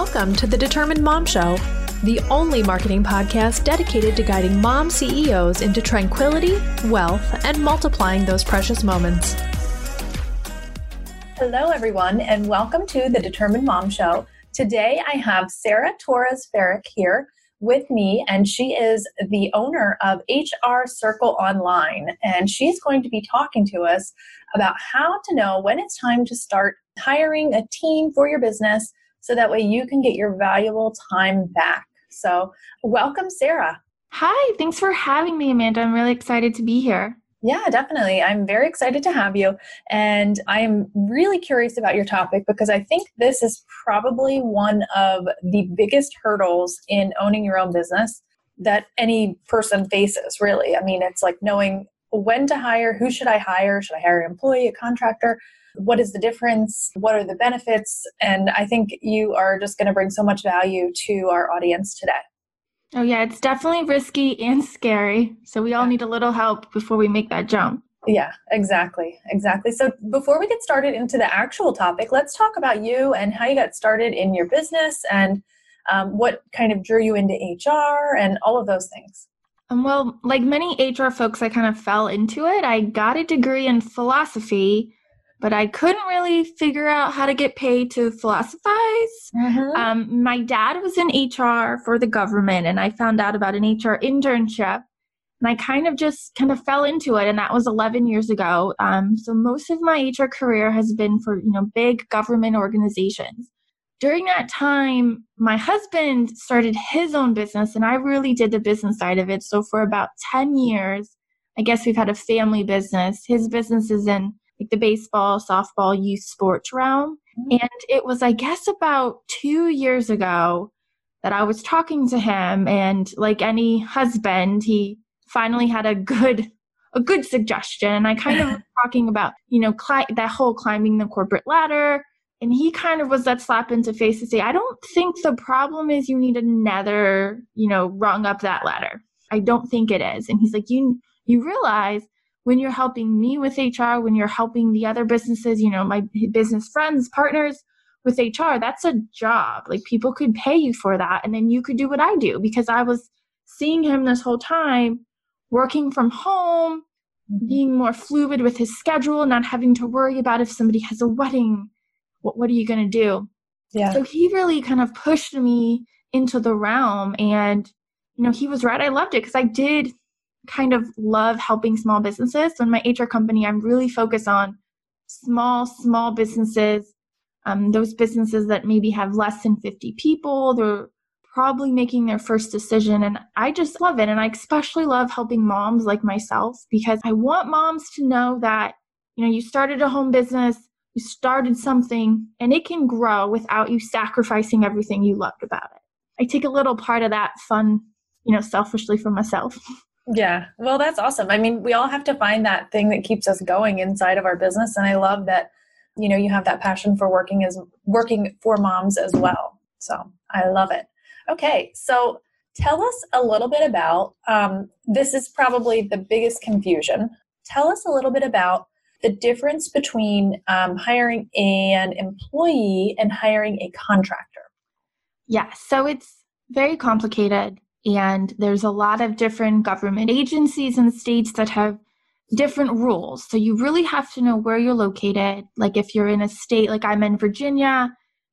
Welcome to the Determined Mom Show, the only marketing podcast dedicated to guiding mom CEOs into tranquility, wealth, and multiplying those precious moments. Hello, everyone, and welcome to the Determined Mom Show. Today I have Sarah Torres Ferrick here with me, and she is the owner of HR Circle Online. And she's going to be talking to us about how to know when it's time to start hiring a team for your business so that way you can get your valuable time back. So, welcome, Sarah. Hi, thanks for having me, Amanda. I'm really excited to be here. Yeah, definitely. I'm very excited to have you. And I am really curious about your topic because I think this is probably one of the biggest hurdles in owning your own business that any person faces, really. I mean, it's like knowing when to hire, who should I hire? Should I hire an employee, a contractor? What is the difference? What are the benefits? And I think you are just going to bring so much value to our audience today. Oh, yeah, it's definitely risky and scary. So we all need a little help before we make that jump. Yeah, exactly. Exactly. So before we get started into the actual topic, let's talk about you and how you got started in your business and um, what kind of drew you into HR and all of those things. Um, well, like many HR folks, I kind of fell into it. I got a degree in philosophy but I couldn't really figure out how to get paid to philosophize. Mm-hmm. Um, my dad was in HR for the government, and I found out about an HR internship. And I kind of just kind of fell into it, and that was 11 years ago. Um, so most of my HR career has been for you know big government organizations. During that time, my husband started his own business, and I really did the business side of it. So for about 10 years, I guess we've had a family business. His business is in like the baseball, softball, youth sports realm. Mm-hmm. And it was, I guess, about two years ago that I was talking to him, and like any husband, he finally had a good a good suggestion. And I kind of was talking about, you know, cli- that whole climbing the corporate ladder. And he kind of was that slap into face to say, I don't think the problem is you need another, you know, rung up that ladder. I don't think it is. And he's like, you you realize when you're helping me with HR, when you're helping the other businesses, you know, my business friends, partners with HR, that's a job. Like people could pay you for that. And then you could do what I do because I was seeing him this whole time working from home, mm-hmm. being more fluid with his schedule, not having to worry about if somebody has a wedding. What, what are you going to do? Yeah. So he really kind of pushed me into the realm. And, you know, he was right. I loved it because I did kind of love helping small businesses. So in my HR company, I'm really focused on small, small businesses, um, those businesses that maybe have less than 50 people. They're probably making their first decision. And I just love it. And I especially love helping moms like myself because I want moms to know that, you know, you started a home business, you started something, and it can grow without you sacrificing everything you loved about it. I take a little part of that fun, you know, selfishly for myself. Yeah. Well, that's awesome. I mean, we all have to find that thing that keeps us going inside of our business and I love that you know you have that passion for working as working for moms as well. So, I love it. Okay. So, tell us a little bit about um, this is probably the biggest confusion. Tell us a little bit about the difference between um, hiring an employee and hiring a contractor. Yeah, so it's very complicated. And there's a lot of different government agencies and states that have different rules. So you really have to know where you're located. Like if you're in a state like I'm in Virginia,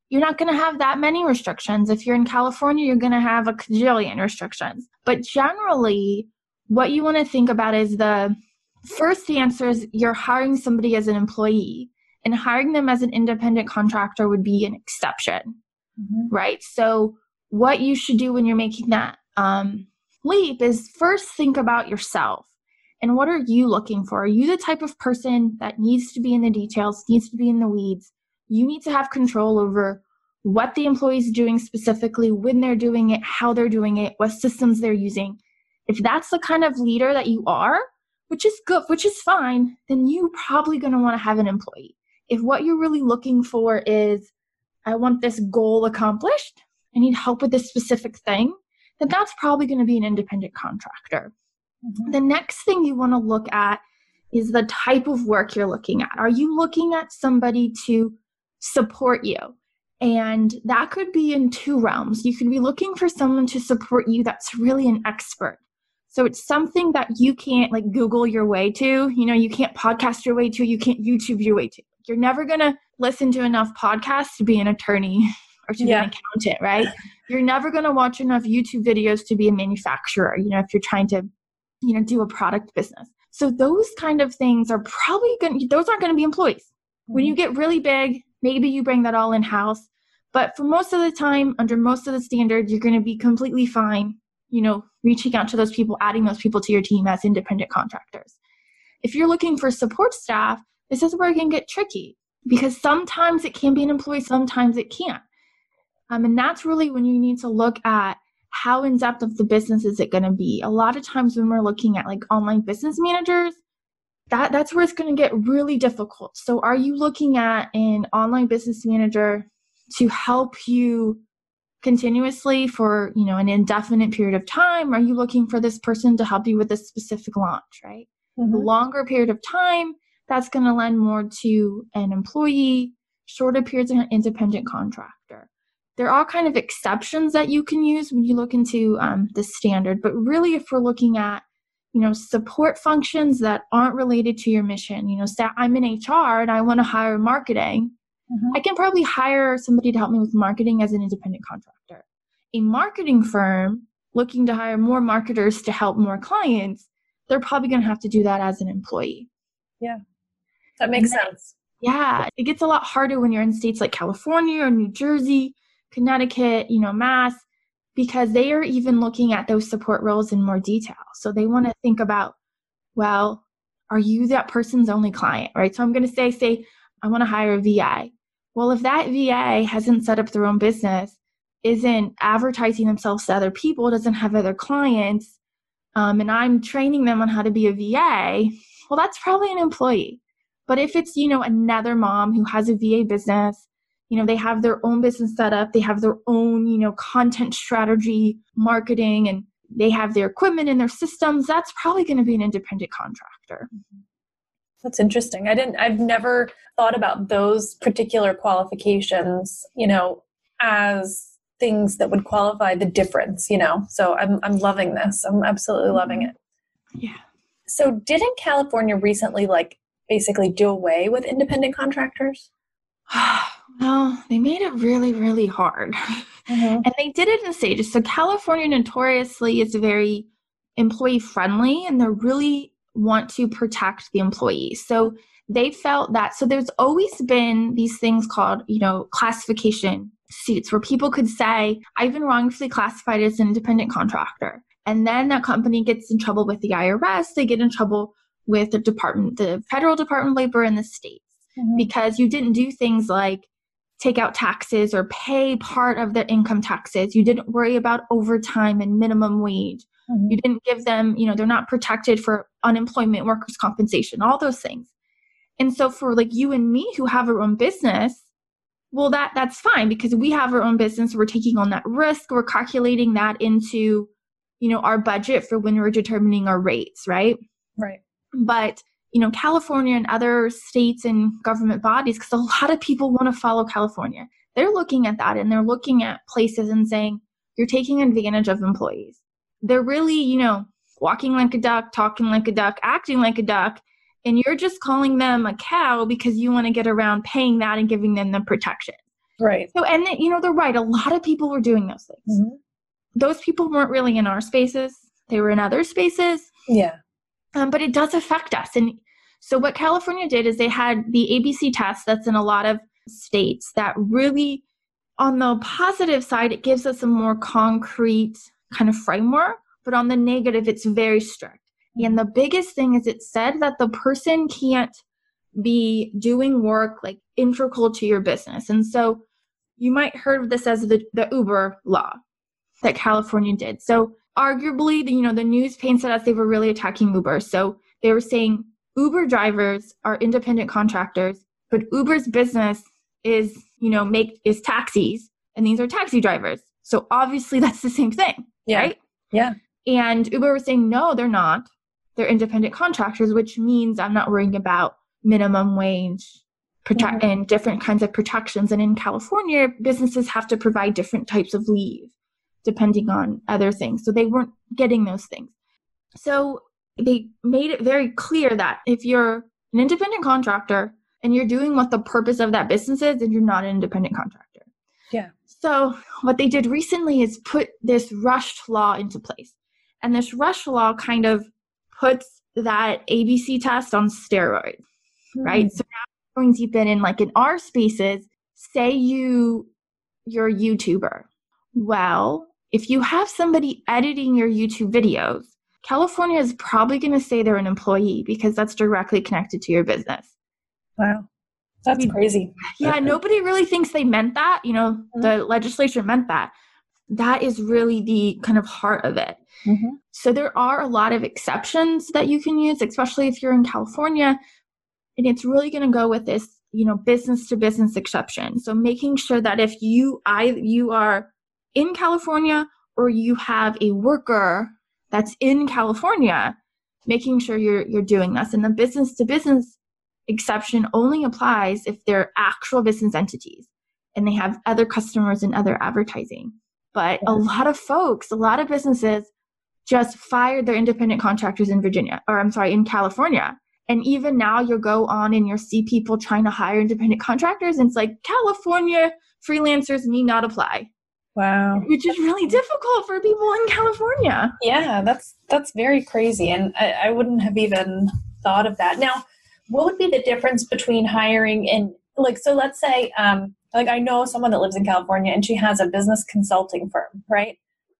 you're not going to have that many restrictions. If you're in California, you're going to have a cajillion restrictions. But generally, what you want to think about is the first answer is you're hiring somebody as an employee, and hiring them as an independent contractor would be an exception, mm-hmm. right? So, what you should do when you're making that um, leap is first think about yourself and what are you looking for? Are you the type of person that needs to be in the details, needs to be in the weeds? You need to have control over what the employee is doing specifically, when they're doing it, how they're doing it, what systems they're using. If that's the kind of leader that you are, which is good, which is fine, then you're probably going to want to have an employee. If what you're really looking for is, I want this goal accomplished, I need help with this specific thing, then that's probably going to be an independent contractor. Mm-hmm. The next thing you want to look at is the type of work you're looking at. Are you looking at somebody to support you? And that could be in two realms. You could be looking for someone to support you that's really an expert. So it's something that you can't like Google your way to. You know, you can't podcast your way to, you can't YouTube your way to. You're never going to listen to enough podcasts to be an attorney or to yeah. be an accountant, right? You're never going to watch enough YouTube videos to be a manufacturer, you know, if you're trying to, you know, do a product business. So those kind of things are probably going to, those aren't going to be employees. Mm-hmm. When you mm-hmm. get really big, maybe you bring that all in house. But for most of the time, under most of the standards, you're going to be completely fine, you know, reaching out to those people, adding those people to your team as independent contractors. If you're looking for support staff, this is where it can get tricky because sometimes it can be an employee, sometimes it can't. Um, and that's really when you need to look at how in depth of the business is it going to be. A lot of times when we're looking at like online business managers, that that's where it's going to get really difficult. So are you looking at an online business manager to help you continuously for, you know, an indefinite period of time? Are you looking for this person to help you with a specific launch, right? Mm-hmm. The longer period of time, that's going to lend more to an employee, shorter periods an independent contractor there are kind of exceptions that you can use when you look into um, the standard but really if we're looking at you know support functions that aren't related to your mission you know say i'm in hr and i want to hire marketing mm-hmm. i can probably hire somebody to help me with marketing as an independent contractor. A marketing firm looking to hire more marketers to help more clients they're probably going to have to do that as an employee. Yeah. That makes then, sense. Yeah it gets a lot harder when you're in states like california or new jersey Connecticut, you know, Mass, because they are even looking at those support roles in more detail. So they want to think about, well, are you that person's only client, right? So I'm going to say, say, I want to hire a VA. Well, if that VA hasn't set up their own business, isn't advertising themselves to other people, doesn't have other clients, um, and I'm training them on how to be a VA, well, that's probably an employee. But if it's, you know, another mom who has a VA business you know they have their own business set up they have their own you know content strategy marketing and they have their equipment and their systems that's probably going to be an independent contractor that's interesting i didn't i've never thought about those particular qualifications you know as things that would qualify the difference you know so i'm i'm loving this i'm absolutely loving it yeah so didn't california recently like basically do away with independent contractors Well, they made it really, really hard. Mm-hmm. and they did it in stages. So California notoriously is very employee friendly and they really want to protect the employees. So they felt that so there's always been these things called, you know, classification suits where people could say, I've been wrongfully classified as an independent contractor. And then that company gets in trouble with the IRS, they get in trouble with the department, the federal department of labor in the states. Mm-hmm. Because you didn't do things like take out taxes or pay part of their income taxes. You didn't worry about overtime and minimum wage. Mm-hmm. You didn't give them, you know, they're not protected for unemployment, workers' compensation, all those things. And so for like you and me who have our own business, well that that's fine because we have our own business, we're taking on that risk, we're calculating that into, you know, our budget for when we're determining our rates, right? Right. But you know, California and other states and government bodies, because a lot of people want to follow California. They're looking at that and they're looking at places and saying, you're taking advantage of employees. They're really, you know, walking like a duck, talking like a duck, acting like a duck, and you're just calling them a cow because you want to get around paying that and giving them the protection. Right. So, and you know, they're right. A lot of people were doing those things. Mm-hmm. Those people weren't really in our spaces, they were in other spaces. Yeah. Um, but it does affect us. And so, what California did is they had the ABC test that's in a lot of states that really, on the positive side, it gives us a more concrete kind of framework, but on the negative, it's very strict. And the biggest thing is it said that the person can't be doing work like integral to your business. And so you might heard of this as the, the Uber law that California did. So arguably, the, you know, the news paints it as they were really attacking Uber. So they were saying Uber drivers are independent contractors, but Uber's business is, you know, make is taxis and these are taxi drivers. So obviously that's the same thing, yeah. right? Yeah. And Uber was saying, no, they're not. They're independent contractors, which means I'm not worrying about minimum wage, protect mm-hmm. and different kinds of protections. And in California, businesses have to provide different types of leave depending on other things. So they weren't getting those things. So they made it very clear that if you're an independent contractor and you're doing what the purpose of that business is, then you're not an independent contractor. Yeah. So what they did recently is put this rushed law into place. And this rush law kind of puts that ABC test on steroids, mm-hmm. right? So now going deep in, in like in our spaces, say you you're a YouTuber. Well, if you have somebody editing your YouTube videos, California is probably going to say they're an employee because that's directly connected to your business. Wow. That's I mean, crazy. Yeah, nobody really thinks they meant that. You know, mm-hmm. the legislature meant that. That is really the kind of heart of it. Mm-hmm. So there are a lot of exceptions that you can use, especially if you're in California. And it's really going to go with this, you know, business to business exception. So making sure that if you I you are in California or you have a worker that's in California, making sure you're you're doing this. And the business to business exception only applies if they're actual business entities and they have other customers and other advertising. But a lot of folks, a lot of businesses just fired their independent contractors in Virginia, or I'm sorry, in California. And even now you'll go on and you'll see people trying to hire independent contractors, and it's like California freelancers need not apply. Wow. Which is really difficult for people in California. Yeah, that's that's very crazy. And I, I wouldn't have even thought of that. Now, what would be the difference between hiring and like so let's say um like I know someone that lives in California and she has a business consulting firm, right?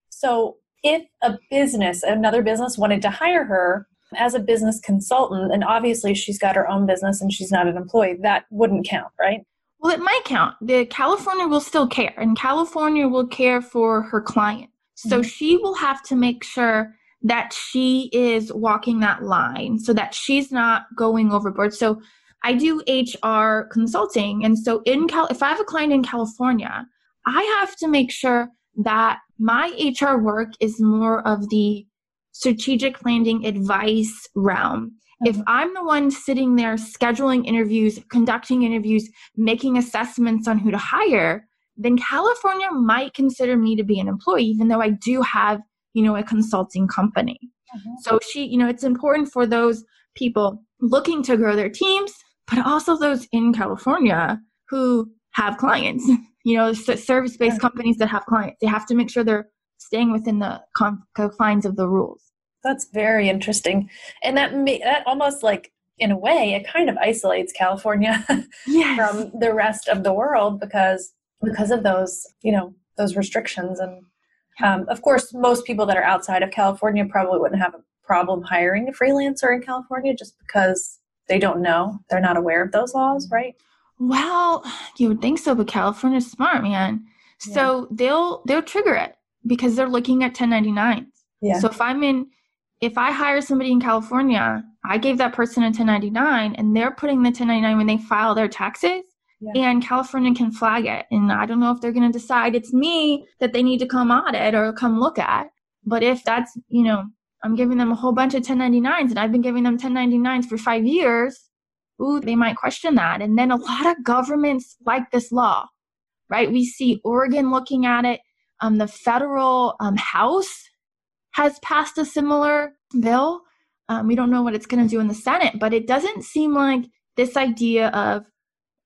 So if a business, another business wanted to hire her as a business consultant, and obviously she's got her own business and she's not an employee, that wouldn't count, right? Well, it might count. The California will still care, and California will care for her client. So mm-hmm. she will have to make sure that she is walking that line so that she's not going overboard. So I do HR consulting, and so in Cal, if I have a client in California, I have to make sure that my HR work is more of the strategic planning advice realm. Mm-hmm. If I'm the one sitting there scheduling interviews, conducting interviews, making assessments on who to hire, then California might consider me to be an employee, even though I do have, you know, a consulting company. Mm-hmm. So she, you know, it's important for those people looking to grow their teams, but also those in California who have clients. you know service based companies that have clients they have to make sure they're staying within the confines of the rules that's very interesting and that may, that almost like in a way it kind of isolates california yes. from the rest of the world because because of those you know those restrictions and um, of course most people that are outside of california probably wouldn't have a problem hiring a freelancer in california just because they don't know they're not aware of those laws right well, you would think so, but California's smart, man. Yeah. So they'll they'll trigger it because they're looking at 1099s. Yeah. So if I'm in if I hire somebody in California, I gave that person a 1099 and they're putting the 1099 when they file their taxes. Yeah. And California can flag it. And I don't know if they're going to decide it's me that they need to come audit or come look at. But if that's, you know, I'm giving them a whole bunch of 1099s and I've been giving them 1099s for five years, ooh, they might question that. And then a lot of governments like this law, right? We see Oregon looking at it. Um, the federal um, House has passed a similar bill. Um, we don't know what it's going to do in the Senate, but it doesn't seem like this idea of,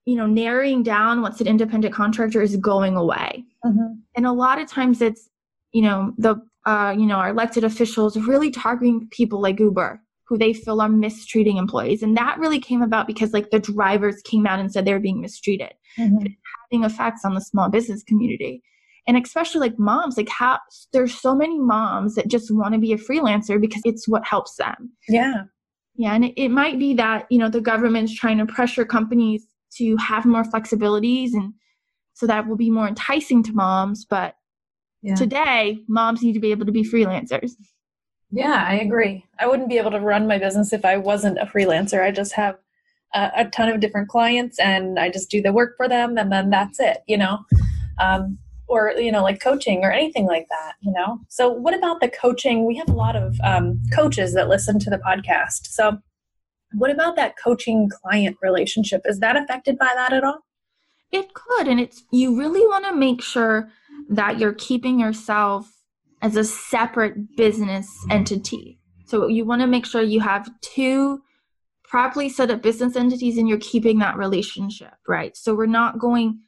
you know, narrowing down what's an independent contractor is going away. Mm-hmm. And a lot of times it's, you know, the, uh, you know, our elected officials really targeting people like Uber, who they feel are mistreating employees. And that really came about because like the drivers came out and said they were being mistreated, mm-hmm. having effects on the small business community. And especially like moms, like how there's so many moms that just want to be a freelancer because it's what helps them. Yeah. Yeah. And it, it might be that, you know, the government's trying to pressure companies to have more flexibilities and so that will be more enticing to moms. But yeah. today, moms need to be able to be freelancers. Yeah, I agree. I wouldn't be able to run my business if I wasn't a freelancer. I just have a, a ton of different clients and I just do the work for them and then that's it, you know? Um, or, you know, like coaching or anything like that, you know? So, what about the coaching? We have a lot of um, coaches that listen to the podcast. So, What about that coaching client relationship? Is that affected by that at all? It could. And it's, you really want to make sure that you're keeping yourself as a separate business entity. So you want to make sure you have two properly set up business entities and you're keeping that relationship, right? So we're not going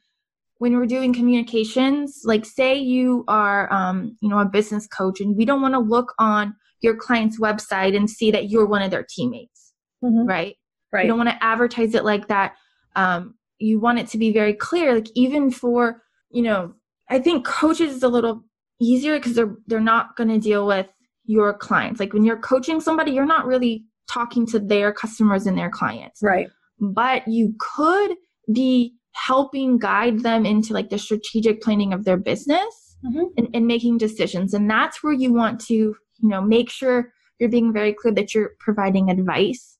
when we're doing communications, like say you are, um, you know, a business coach, and we don't want to look on your client's website and see that you're one of their teammates, mm-hmm. right? Right. You don't want to advertise it like that. Um, you want it to be very clear, like even for, you know, I think coaches is a little easier because they're they're not going to deal with your clients. Like when you're coaching somebody, you're not really talking to their customers and their clients. Right. But you could be helping guide them into like the strategic planning of their business mm-hmm. and, and making decisions. And that's where you want to, you know, make sure you're being very clear that you're providing advice.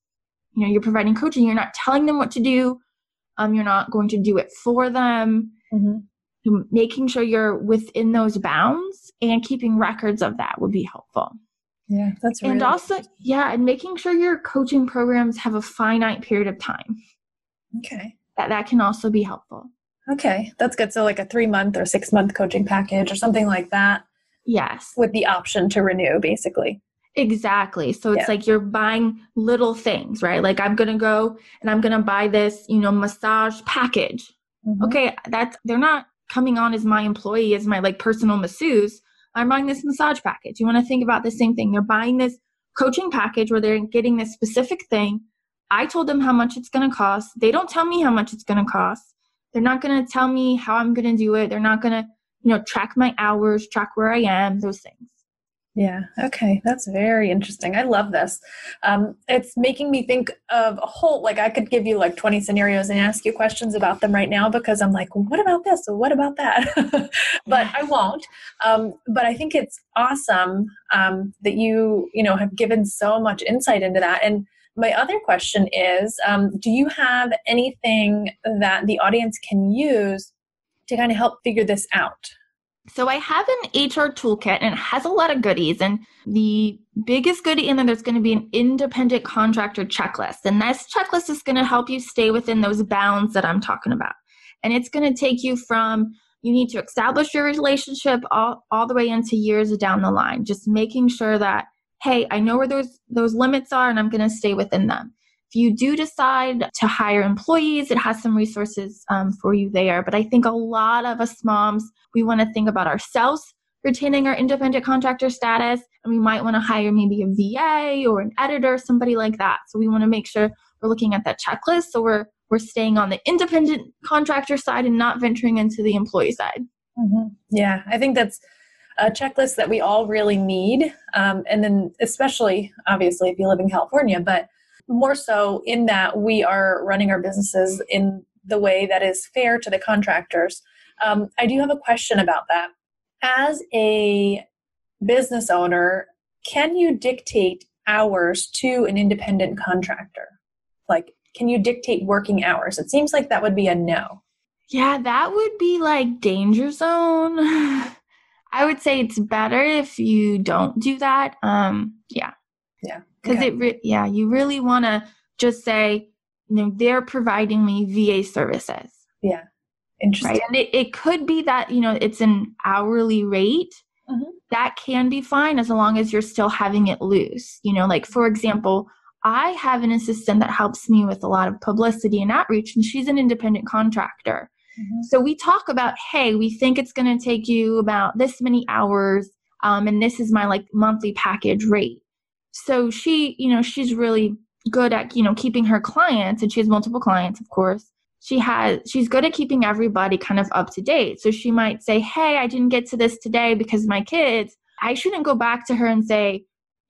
You know, you're providing coaching. You're not telling them what to do. Um, you're not going to do it for them. Mm-hmm. Making sure you're within those bounds and keeping records of that would be helpful. Yeah, that's really and also yeah, and making sure your coaching programs have a finite period of time. Okay. That that can also be helpful. Okay, that's good. So like a three month or six month coaching package or something like that. Yes. With the option to renew, basically. Exactly. So it's yeah. like you're buying little things, right? Like I'm gonna go and I'm gonna buy this, you know, massage package. Mm-hmm. Okay, that's they're not coming on as my employee, as my like personal masseuse. I'm buying this massage package. You want to think about the same thing. They're buying this coaching package where they're getting this specific thing. I told them how much it's going to cost. They don't tell me how much it's going to cost. They're not going to tell me how I'm going to do it. They're not going to, you know, track my hours, track where I am, those things. Yeah. Okay. That's very interesting. I love this. Um, it's making me think of a whole, like, I could give you like 20 scenarios and ask you questions about them right now because I'm like, what about this? Or what about that? but I won't. Um, but I think it's awesome um, that you, you know, have given so much insight into that. And my other question is um, Do you have anything that the audience can use to kind of help figure this out? So I have an HR toolkit and it has a lot of goodies. And the biggest goodie in there, there's going to be an independent contractor checklist. And this checklist is going to help you stay within those bounds that I'm talking about. And it's going to take you from you need to establish your relationship all, all the way into years down the line, just making sure that, hey, I know where those those limits are and I'm going to stay within them. If you do decide to hire employees, it has some resources um, for you there. But I think a lot of us moms, we want to think about ourselves retaining our independent contractor status, and we might want to hire maybe a VA or an editor, somebody like that. So we want to make sure we're looking at that checklist so we're we're staying on the independent contractor side and not venturing into the employee side. Mm-hmm. Yeah, I think that's a checklist that we all really need. Um, and then, especially obviously, if you live in California, but more so in that we are running our businesses in the way that is fair to the contractors. Um, I do have a question about that. As a business owner, can you dictate hours to an independent contractor? Like, can you dictate working hours? It seems like that would be a no. Yeah, that would be like danger zone. I would say it's better if you don't do that. Um, yeah. Yeah because okay. it re- yeah you really want to just say you know they're providing me va services yeah interesting right and it, it could be that you know it's an hourly rate mm-hmm. that can be fine as long as you're still having it loose you know like for example i have an assistant that helps me with a lot of publicity and outreach and she's an independent contractor mm-hmm. so we talk about hey we think it's going to take you about this many hours um, and this is my like monthly package rate so she you know she's really good at you know keeping her clients and she has multiple clients of course she has she's good at keeping everybody kind of up to date so she might say hey i didn't get to this today because my kids i shouldn't go back to her and say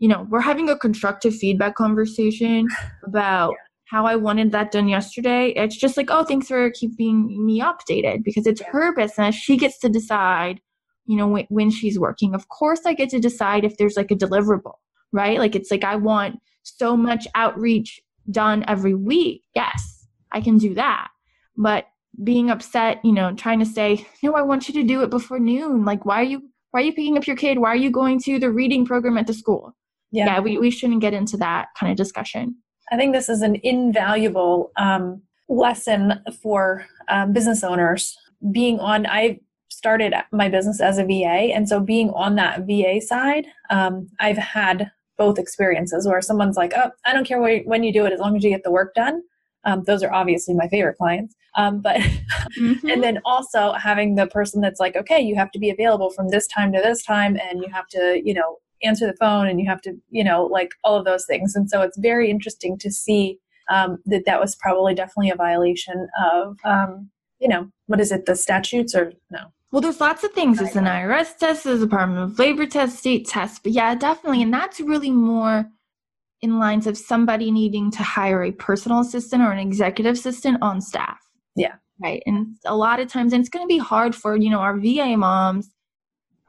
you know we're having a constructive feedback conversation about. How i wanted that done yesterday it's just like oh thanks for keeping me updated because it's her business she gets to decide you know when, when she's working of course i get to decide if there's like a deliverable right? Like it's like I want so much outreach done every week. Yes, I can do that. But being upset, you know, trying to say, "No, I want you to do it before noon." Like, why are you why are you picking up your kid? Why are you going to the reading program at the school? Yeah, yeah we, we shouldn't get into that kind of discussion. I think this is an invaluable um, lesson for um, business owners. Being on, I started my business as a VA, and so being on that VA side, um, I've had both experiences where someone's like, "Oh, I don't care when you do it, as long as you get the work done." Um, those are obviously my favorite clients. Um, but mm-hmm. and then also having the person that's like, okay, you have to be available from this time to this time, and you have to, you know, answer the phone, and you have to, you know, like all of those things. And so it's very interesting to see um, that that was probably definitely a violation of, um, you know, what is it, the statutes or no? Well, there's lots of things. There's an IRS test, there's a Department of Labor test, state test, but yeah, definitely, and that's really more in lines of somebody needing to hire a personal assistant or an executive assistant on staff. Yeah. Right. And a lot of times, and it's going to be hard for, you know, our VA moms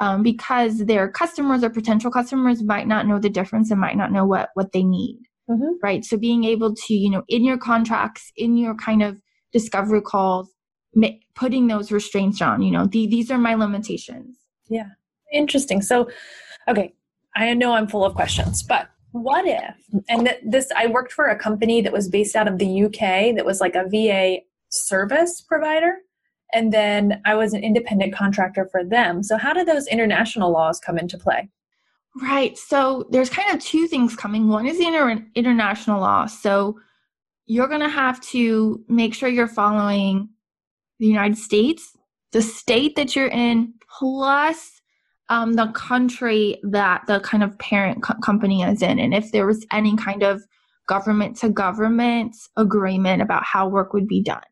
um, because their customers or potential customers might not know the difference and might not know what, what they need. Mm-hmm. Right. So being able to, you know, in your contracts, in your kind of discovery calls, putting those restraints on, you know, the, these are my limitations. Yeah. Interesting. So, okay. I know I'm full of questions, but what if and this i worked for a company that was based out of the uk that was like a va service provider and then i was an independent contractor for them. So how did those international laws come into play? Right. So there's kind of two things coming. One is the inter- international law. So you're going to have to make sure you're following the united states the state that you're in plus um, the country that the kind of parent co- company is in, and if there was any kind of government to government agreement about how work would be done.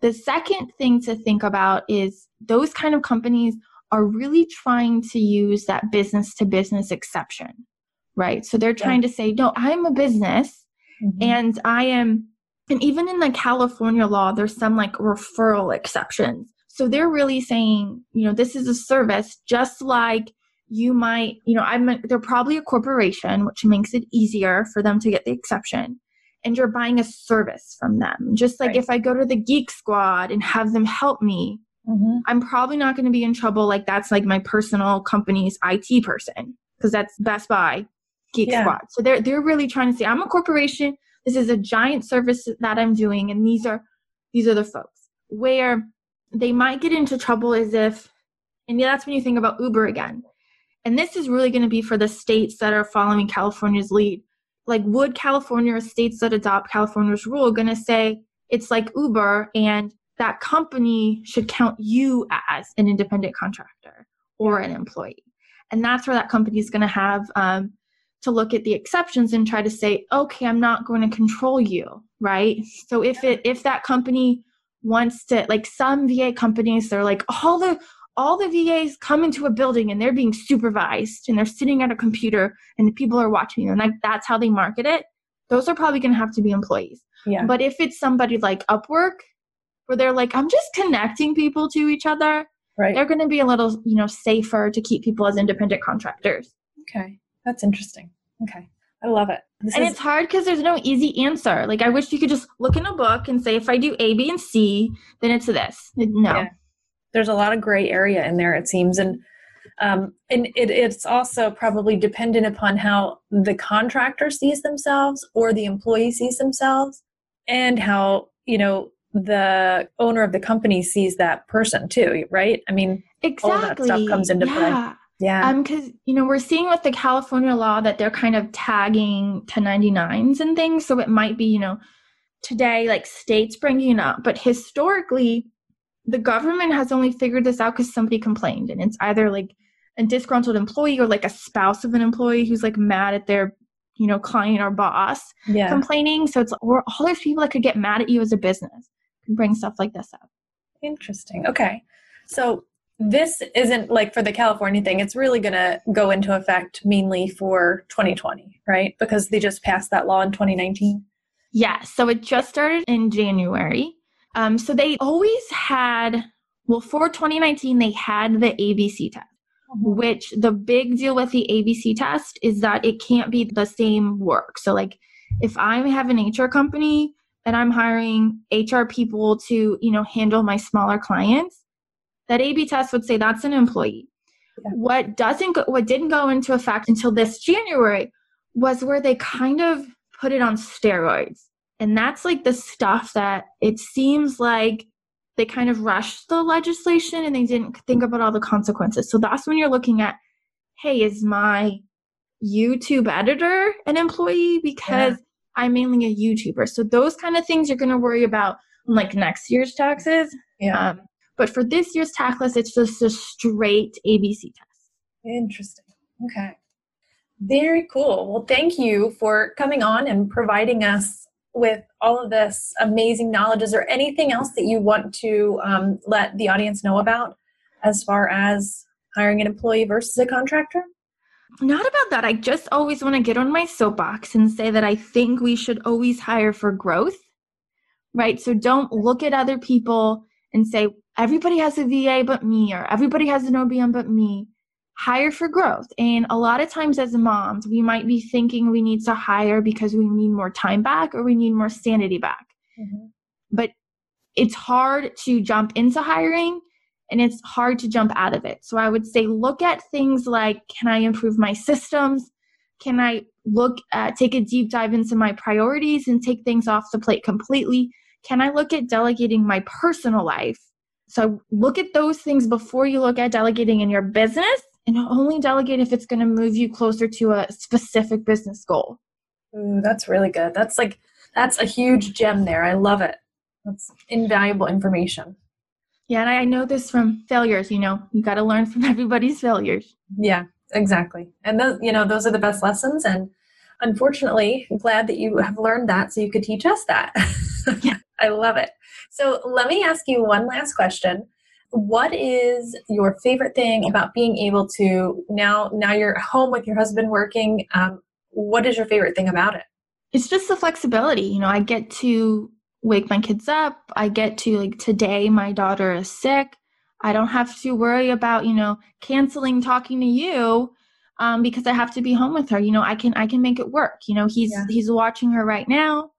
The second thing to think about is those kind of companies are really trying to use that business to business exception, right? So they're trying yeah. to say, no, I'm a business mm-hmm. and I am, and even in the California law, there's some like referral exceptions so they're really saying, you know, this is a service just like you might, you know, I'm they're probably a corporation, which makes it easier for them to get the exception. And you're buying a service from them. Just like right. if I go to the Geek Squad and have them help me, mm-hmm. I'm probably not going to be in trouble. Like that's like my personal company's IT person because that's Best Buy, Geek yeah. Squad. So they're they're really trying to say I'm a corporation. This is a giant service that I'm doing, and these are these are the folks where they might get into trouble is if, and yeah, that's when you think about Uber again. And this is really going to be for the states that are following California's lead. Like, would California or states that adopt California's rule going to say it's like Uber and that company should count you as an independent contractor or an employee? And that's where that company is going to have um, to look at the exceptions and try to say, okay, I'm not going to control you, right? So if it if that company wants to like some VA companies they're like all the all the VAs come into a building and they're being supervised and they're sitting at a computer and the people are watching them. Like that's how they market it. Those are probably going to have to be employees. Yeah. But if it's somebody like Upwork, where they're like, I'm just connecting people to each other, right. they're going to be a little, you know, safer to keep people as independent contractors. Okay, that's interesting. Okay. I love it. This and is- it's hard because there's no easy answer. Like I wish you could just look in a book and say if I do A, B, and C, then it's this. No. Yeah. There's a lot of gray area in there, it seems. And um, and it, it's also probably dependent upon how the contractor sees themselves or the employee sees themselves and how, you know, the owner of the company sees that person too, right? I mean, exactly. all that stuff comes into yeah. play. Yeah. Um, because you know we're seeing with the California law that they're kind of tagging 1099s and things, so it might be you know today like states bringing it up, but historically the government has only figured this out because somebody complained, and it's either like a disgruntled employee or like a spouse of an employee who's like mad at their you know client or boss yeah. complaining. So it's or all those people that could get mad at you as a business can bring stuff like this up. Interesting. Okay. So this isn't like for the California thing, it's really going to go into effect mainly for 2020, right? Because they just passed that law in 2019. Yeah, so it just started in January. Um, so they always had, well, for 2019, they had the ABC test, mm-hmm. which the big deal with the ABC test is that it can't be the same work. So, like, if I have an HR company and I'm hiring HR people to, you know, handle my smaller clients, that A/B test would say that's an employee. Yeah. What doesn't go, what didn't go into effect until this January was where they kind of put it on steroids. And that's like the stuff that it seems like they kind of rushed the legislation and they didn't think about all the consequences. So that's when you're looking at, hey, is my YouTube editor an employee? Because yeah. I'm mainly a YouTuber. So those kind of things you're going to worry about like next year's taxes. Yeah. Um, but for this year's tax list, it's just a straight ABC test. Interesting. Okay. Very cool. Well, thank you for coming on and providing us with all of this amazing knowledge. Is there anything else that you want to um, let the audience know about as far as hiring an employee versus a contractor? Not about that. I just always want to get on my soapbox and say that I think we should always hire for growth, right? So don't look at other people and say, everybody has a VA but me, or everybody has an OBM but me hire for growth. And a lot of times as moms, we might be thinking we need to hire because we need more time back or we need more sanity back. Mm-hmm. But it's hard to jump into hiring and it's hard to jump out of it. So I would say look at things like can I improve my systems? Can I look at take a deep dive into my priorities and take things off the plate completely? Can I look at delegating my personal life? So look at those things before you look at delegating in your business and only delegate if it's going to move you closer to a specific business goal. Ooh, that's really good. That's like that's a huge gem there. I love it. That's invaluable information. Yeah, and I know this from failures, you know. You got to learn from everybody's failures. Yeah, exactly. And those, you know, those are the best lessons and unfortunately, I'm glad that you have learned that so you could teach us that. yeah. I love it. So, let me ask you one last question what is your favorite thing about being able to now now you're home with your husband working um, what is your favorite thing about it it's just the flexibility you know i get to wake my kids up i get to like today my daughter is sick i don't have to worry about you know canceling talking to you um, because i have to be home with her you know i can i can make it work you know he's yeah. he's watching her right now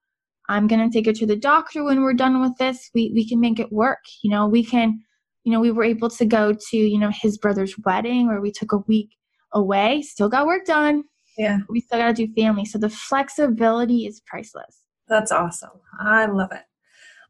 i'm gonna take her to the doctor when we're done with this we we can make it work you know we can you know, we were able to go to, you know, his brother's wedding where we took a week away, still got work done. Yeah. We still got to do family. So the flexibility is priceless. That's awesome. I love it.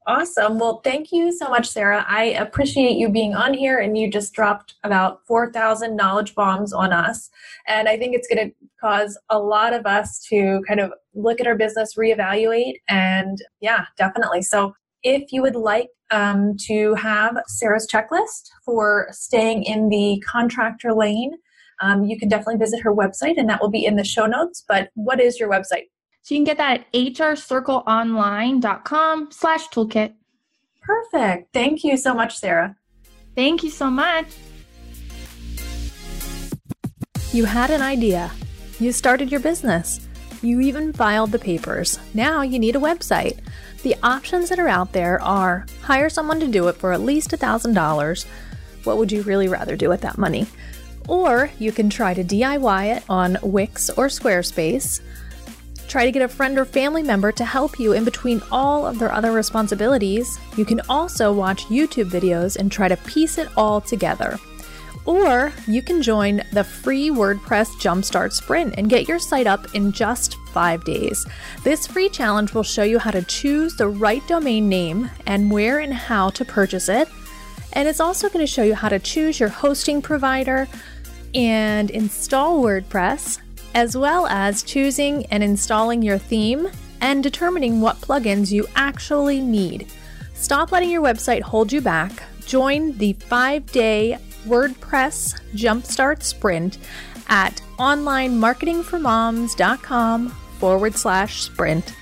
Awesome. Well, thank you so much, Sarah. I appreciate you being on here and you just dropped about 4,000 knowledge bombs on us. And I think it's going to cause a lot of us to kind of look at our business, reevaluate, and yeah, definitely. So if you would like um, to have Sarah's checklist for staying in the contractor lane, um, you can definitely visit her website and that will be in the show notes. But what is your website? So you can get that at hrcircleonline.com slash toolkit. Perfect. Thank you so much, Sarah. Thank you so much. You had an idea. You started your business. You even filed the papers. Now you need a website. The options that are out there are hire someone to do it for at least $1,000. What would you really rather do with that money? Or you can try to DIY it on Wix or Squarespace. Try to get a friend or family member to help you in between all of their other responsibilities. You can also watch YouTube videos and try to piece it all together. Or you can join the free WordPress Jumpstart Sprint and get your site up in just five days. This free challenge will show you how to choose the right domain name and where and how to purchase it. And it's also going to show you how to choose your hosting provider and install WordPress, as well as choosing and installing your theme and determining what plugins you actually need. Stop letting your website hold you back. Join the five day WordPress Jumpstart Sprint at onlinemarketingformoms.com forward slash sprint.